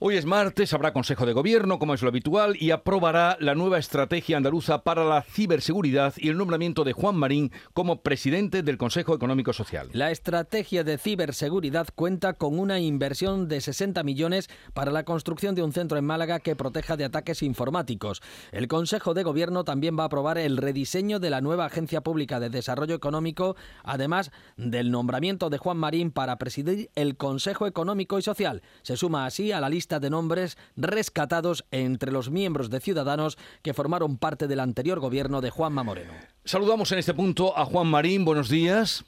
Hoy es martes, habrá Consejo de Gobierno, como es lo habitual, y aprobará la nueva estrategia andaluza para la ciberseguridad y el nombramiento de Juan Marín como presidente del Consejo Económico Social. La estrategia de ciberseguridad cuenta con una inversión de 60 millones para la construcción de un centro en Málaga que proteja de ataques informáticos. El Consejo de Gobierno también va a aprobar el rediseño de la nueva Agencia Pública de Desarrollo Económico, además del nombramiento de Juan Marín para presidir el Consejo Económico y Social. Se suma así a la lista de nombres rescatados entre los miembros de Ciudadanos que formaron parte del anterior gobierno de Juanma Moreno. Saludamos en este punto a Juan Marín. Buenos días.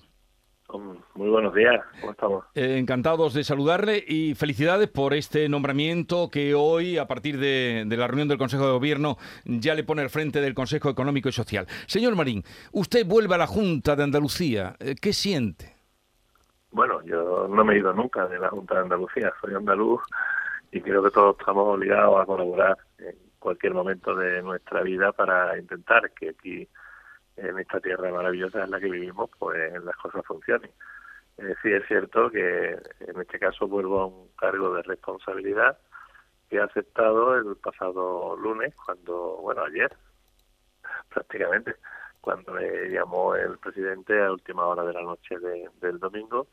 Muy buenos días, ¿cómo estamos? Eh, encantados de saludarle y felicidades por este nombramiento que hoy, a partir de, la reunión del Consejo de Gobierno, ya le pone al frente del Consejo Económico y Social. Señor Marín, usted vuelve a la Junta de Andalucía. Eh, ¿Qué siente? Bueno, yo no me he ido nunca de la Junta de Andalucía. Soy andaluz y creo que todos estamos obligados a colaborar en cualquier momento de nuestra vida para intentar que aquí en esta tierra maravillosa en la que vivimos pues las cosas funcionen. Eh, sí es cierto que en este caso vuelvo a un cargo de responsabilidad que he aceptado el pasado lunes cuando, bueno, ayer prácticamente, cuando me llamó el presidente a última hora de la noche del domingo,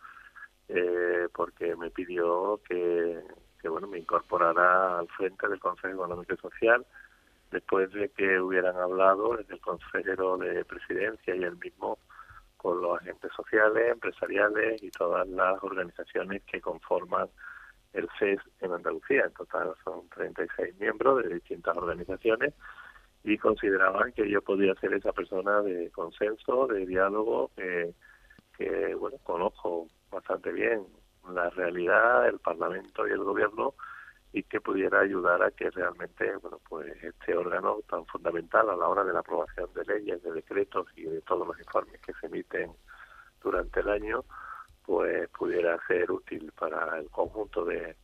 eh, porque me pidió que que bueno me incorporará al frente del Consejo Económico y Social después de que hubieran hablado el consejero de presidencia y el mismo con los agentes sociales, empresariales y todas las organizaciones que conforman el CES en Andalucía. En total son 36 miembros de distintas organizaciones y consideraban que yo podía ser esa persona de consenso, de diálogo, que, que bueno, conozco bastante bien la realidad, el Parlamento y el Gobierno y que pudiera ayudar a que realmente bueno pues este órgano tan fundamental a la hora de la aprobación de leyes, de decretos y de todos los informes que se emiten durante el año pues pudiera ser útil para el conjunto de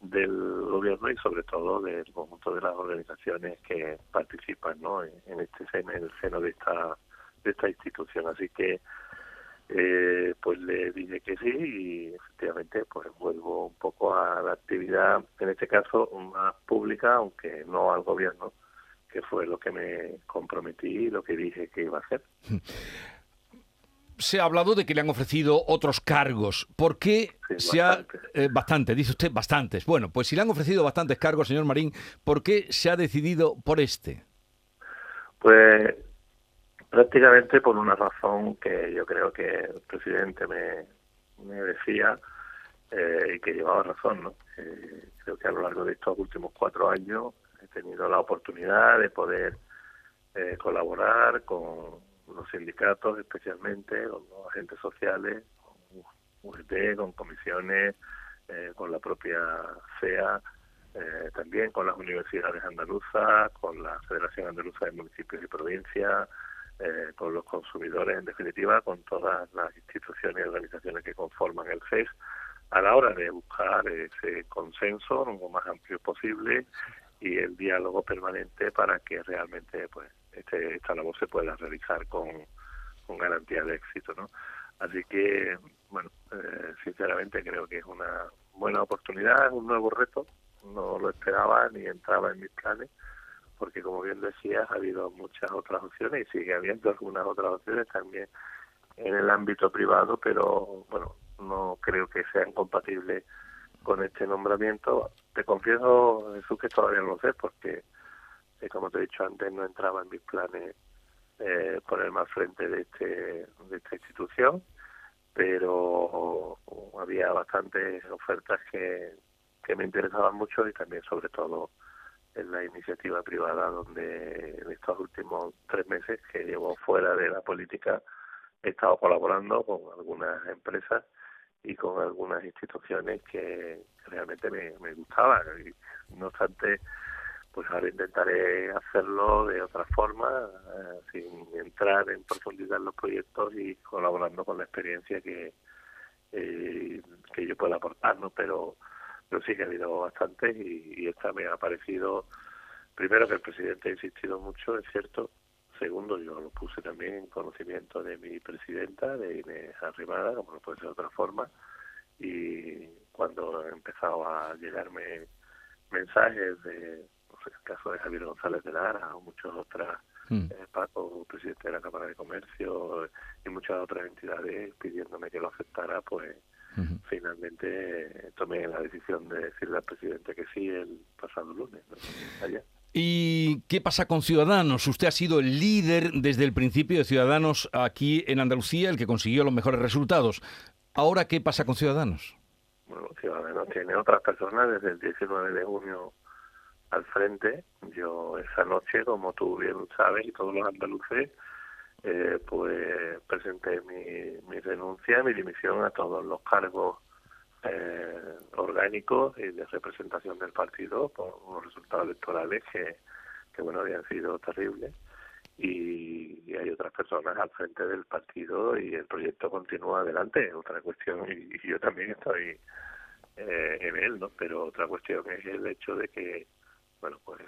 del gobierno y sobre todo del conjunto de las organizaciones que participan ¿no? en, este en el seno de esta de esta institución así que eh, pues le dije que sí y efectivamente pues vuelvo un poco a la actividad, en este caso más pública, aunque no al gobierno, que fue lo que me comprometí y lo que dije que iba a hacer. Se ha hablado de que le han ofrecido otros cargos. ¿Por qué se ha... Eh, bastante, dice usted, bastantes. Bueno, pues si le han ofrecido bastantes cargos, señor Marín, ¿por qué se ha decidido por este? Pues prácticamente por una razón que yo creo que el presidente me, decía eh, y que llevaba razón. ¿no? Eh, creo que a lo largo de estos últimos cuatro años he tenido la oportunidad de poder eh, colaborar con los sindicatos, especialmente con los agentes sociales, con UGT, con comisiones, con la propia CEA, también con las universidades andaluzas, con la Federación Andaluza de Municipios y Provincias, eh, con los consumidores, en definitiva, con todas las instituciones y organizaciones que conforman el CES, a la hora de buscar ese consenso lo más amplio posible y el diálogo permanente para que realmente pues este, esta labor se pueda realizar con, con garantía de éxito. ¿no? Así que, bueno, eh, sinceramente creo que es una buena oportunidad, es un nuevo reto, no lo esperaba ni entraba en mis planes porque como bien decías, ha habido muchas otras opciones y sigue habiendo algunas otras opciones también en el ámbito privado, pero bueno, no creo que sean compatibles con este nombramiento. Te confieso, Jesús, que todavía no lo sé, porque, eh, como te he dicho antes, no entraba en mis planes eh, ponerme al frente de, este, de esta institución, pero había bastantes ofertas que, que me interesaban mucho y también, sobre todo, en la iniciativa privada donde en estos últimos tres meses que llevo fuera de la política he estado colaborando con algunas empresas y con algunas instituciones que realmente me, me gustaban. Y no obstante pues ahora intentaré hacerlo de otra forma eh, sin entrar en profundidad en los proyectos y colaborando con la experiencia que eh, que yo pueda aportar no pero pero sí que ha habido bastantes y, esta me ha parecido, primero que el presidente ha insistido mucho, es cierto, segundo yo lo puse también en conocimiento de mi presidenta, de Inés Arrimada, como no puede ser de otra forma, y cuando he empezado a llegarme mensajes de, no sé, el caso de Javier González de Lara o muchos otros, mm. eh, Paco, presidente de la Cámara de Comercio y muchas otras entidades pidiéndome que lo aceptara, pues finalmente tomé la decisión de decirle al presidente que sí el pasado lunes, ¿Y qué pasa con Ciudadanos? Usted ha sido el líder desde el principio de Ciudadanos aquí en Andalucía, el que consiguió los mejores resultados. Ahora, ¿qué pasa con Ciudadanos? Bueno, Ciudadanos tiene otras personas desde el 19 de junio al frente. Yo esa noche, como tú bien sabes, y todos los andaluces, eh, pues presenté mi, mi renuncia, mi dimisión a todos los cargos eh, orgánicos y de representación del partido por unos resultados electorales que, bueno, habían sido terribles. Y, hay otras personas al frente del partido y el proyecto continúa adelante. Otra cuestión, y, yo también estoy eh, en él, ¿no? Pero otra cuestión es el hecho de que, bueno, pues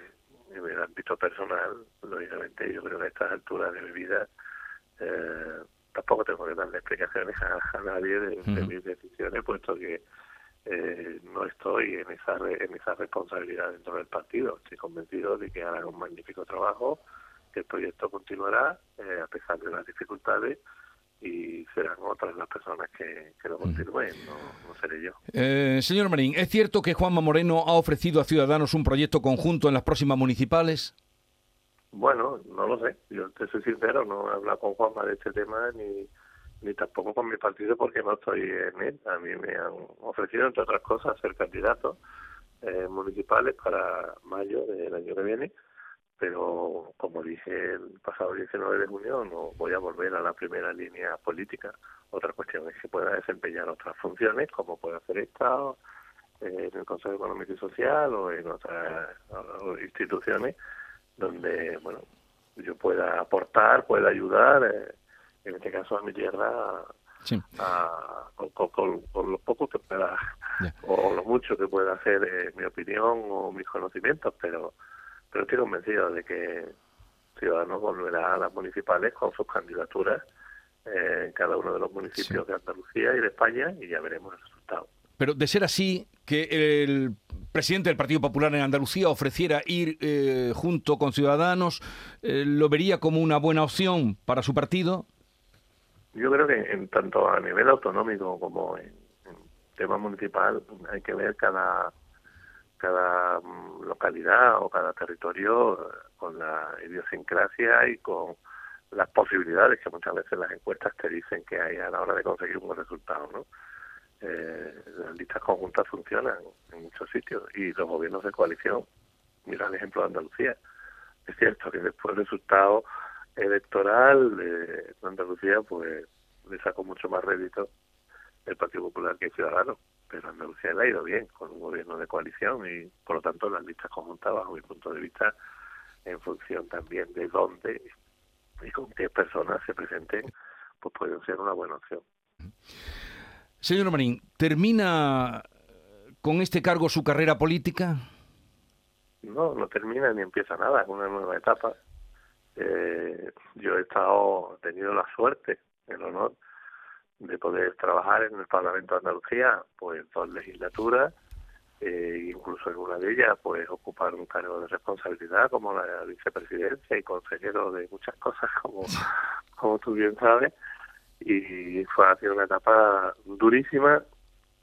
en el ámbito personal, lógicamente yo creo que a estas alturas de mi vida eh, tampoco tengo que darle explicaciones a, nadie de, mis decisiones, puesto que eh, no estoy en esa en esa responsabilidad dentro del partido. Estoy convencido de que harán un magnífico trabajo, que el proyecto continuará eh, a pesar de las dificultades y serán otras las personas que, lo continúen, no, seré yo. Eh, señor Marín, ¿es cierto que Juanma Moreno ha ofrecido a Ciudadanos un proyecto conjunto en las próximas municipales? Bueno, no lo sé. Yo te soy sincero, no he hablado con Juanma de este tema ni, ni tampoco con mi partido porque no estoy en él. A mí me han ofrecido, entre otras cosas, ser candidato eh, municipales para mayo del año que viene, pero como dije el pasado 19 de junio, no voy a volver a la primera línea política. Otra cuestión es que pueda desempeñar otras funciones, como puede hacer Estado, eh, en el Consejo Económico y Social o en otras instituciones donde, bueno, yo pueda aportar, pueda ayudar, eh, en este caso a mi tierra, a, con, con, lo poco que pueda, o lo mucho que pueda hacer eh, mi opinión o mis conocimientos, pero, pero estoy convencido de que Ciudadanos volverá a las municipales con sus candidaturas eh, en cada uno de los municipios de Andalucía y de España y ya veremos el resultado. Pero de ser así, que el presidente del Partido Popular en Andalucía ofreciera ir eh, junto con Ciudadanos, eh, ¿lo vería como una buena opción para su partido? Yo creo que en tanto a nivel autonómico como en, tema municipal hay que ver cada cada mm, localidad o cada territorio eh, con la idiosincrasia y con las posibilidades que muchas veces las encuestas te dicen que hay a la hora de conseguir un buen resultado, ¿no? Eh, las listas conjuntas funcionan en muchos sitios y los gobiernos de coalición, mira el ejemplo de Andalucía, es cierto que después del resultado electoral de Andalucía pues le sacó mucho más rédito el Partido Popular que Ciudadanos, pero Andalucía le ha ido bien con un gobierno de coalición y por lo tanto las listas conjuntas bajo mi punto de vista en función también de dónde y con qué personas se presenten pues pueden ser una buena opción. Señor Marín, ¿termina con este cargo su carrera política? No, no termina ni empieza nada, es una nueva etapa. Eh, yo he estado, tenido la suerte, el honor de poder trabajar en el Parlamento de Andalucía, pues dos legislaturas, eh, incluso en una de ellas, pues ocupar un cargo de responsabilidad como la vicepresidencia y consejero de muchas cosas, como, como tú bien sabes y fue ha una etapa durísima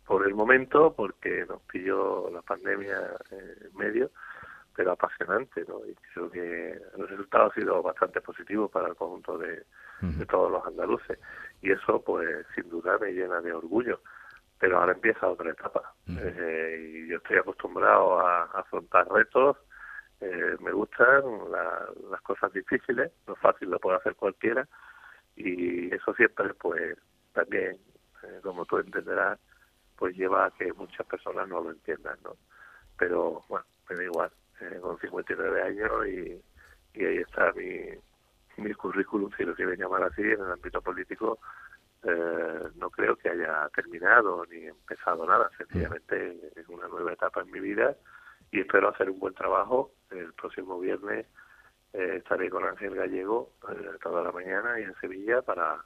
por el momento porque nos pilló la pandemia en medio pero apasionante ¿no? y creo que el resultado ha sido bastante positivo para el conjunto de, todos los andaluces. Y eso pues sin duda me llena de orgullo. Pero ahora empieza otra etapa. Eh, y yo estoy acostumbrado a, afrontar retos. Eh, me gustan las cosas difíciles no fácil lo puede hacer cualquiera y eso siempre pues también eh, como tú entenderás pues lleva a que muchas personas no lo entiendan no pero bueno me da igual eh, con 59 años y, y ahí está mi mi currículum si lo quieren llamar así en el ámbito político eh, no creo que haya terminado ni empezado nada sencillamente es una nueva etapa en mi vida y espero hacer un buen trabajo el próximo viernes eh, estaré con Ángel Gallego eh, toda la mañana y en Sevilla para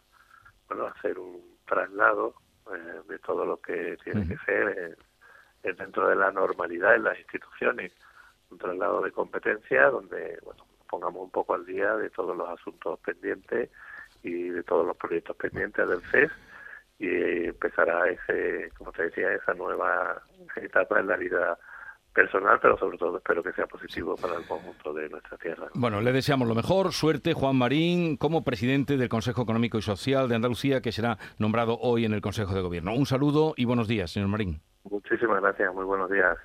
bueno, hacer un traslado eh, de todo lo que tiene que ser dentro de la normalidad en las instituciones, un traslado de competencia donde bueno, pongamos un poco al día de todos los asuntos pendientes y de todos los proyectos pendientes del CES y empezará ese, como te decía, esa nueva etapa en la vida personal, pero sobre todo espero que sea positivo para el conjunto de nuestra tierra. Bueno, le deseamos lo mejor, suerte, Juan Marín, como presidente del Consejo Económico y Social de Andalucía, que será nombrado hoy en el Consejo de Gobierno. Un saludo y buenos días, señor Marín. Muchísimas gracias, muy buenos días.